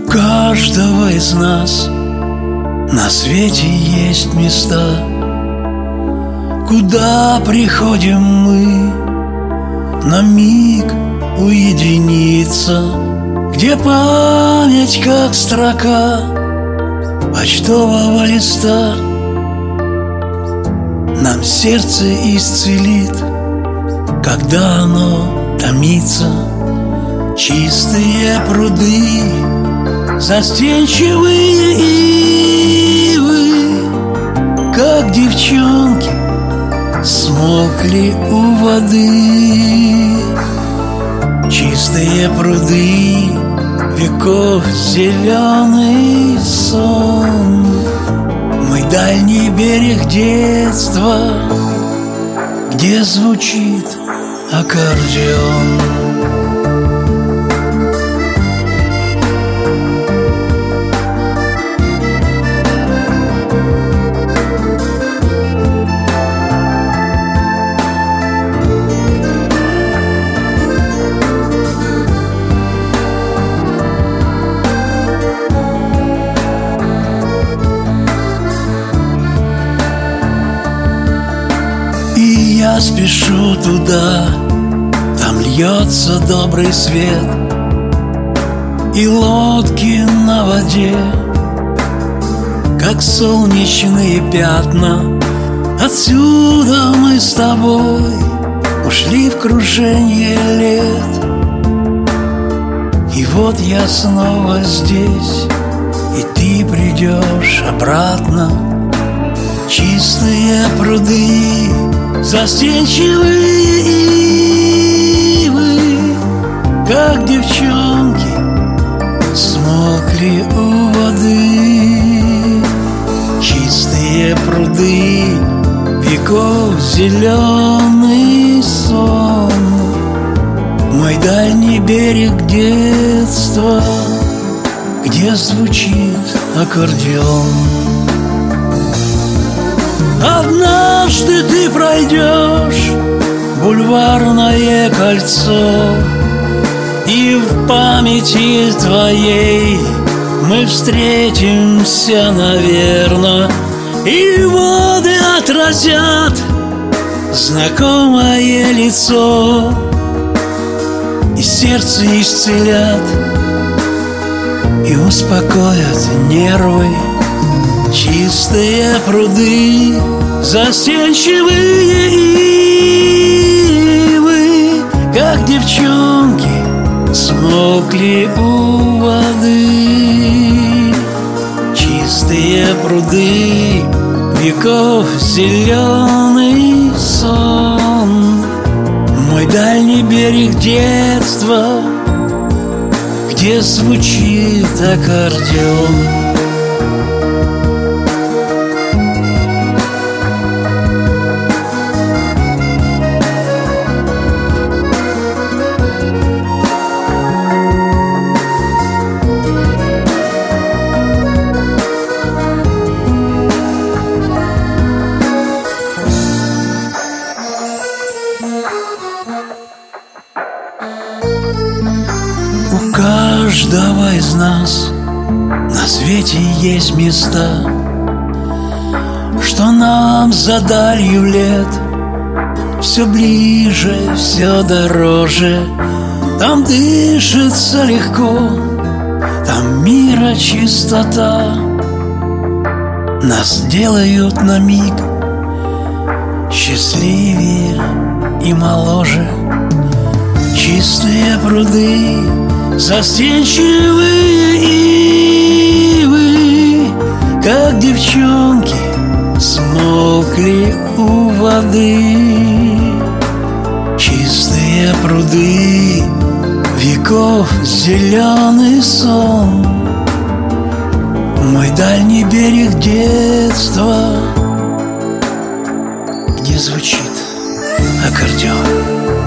каждого из нас на свете есть места, Куда приходим мы на миг уединиться, Где память как строка почтового листа. Нам сердце исцелит, когда оно томится. Чистые пруды, застенчивые ивы Как девчонки смолкли у воды. Чистые пруды, веков зеленый сон. Мой дальний берег детства Где звучит аккордеон я спешу туда. Там льется добрый свет И лодки на воде Как солнечные пятна. Отсюда мы с тобой Ушли в кружение лет. И вот я снова здесь И ты придешь обратно. Чистые пруды Застенчивые ивы, как девчонки, смолкли у воды. Чистые пруды, веков зеленый сон, Мой дальний берег детства, где звучит аккордеон. Однажды ты пройдешь бульварное кольцо И в памяти твоей мы встретимся, наверное И воды отразят знакомое лицо И сердце исцелят и успокоят нервы Чистые пруды, застенчивые ивы, Как девчонки смолкли у воды. Чистые пруды, веков зеленый сон, Мой дальний берег детства, Где звучит аккордеон. Каждого из нас. На свете есть места, Что нам за далью лет. Все ближе, все дороже. Там дышится легко, там мира чистота. Нас делают на миг Счастливее и моложе. Чистые пруды, застенчивые ивы, Как девчонки смолкли у воды. Чистые пруды, веков зеленый сон, Мой дальний берег детства, Где звучит аккордеон.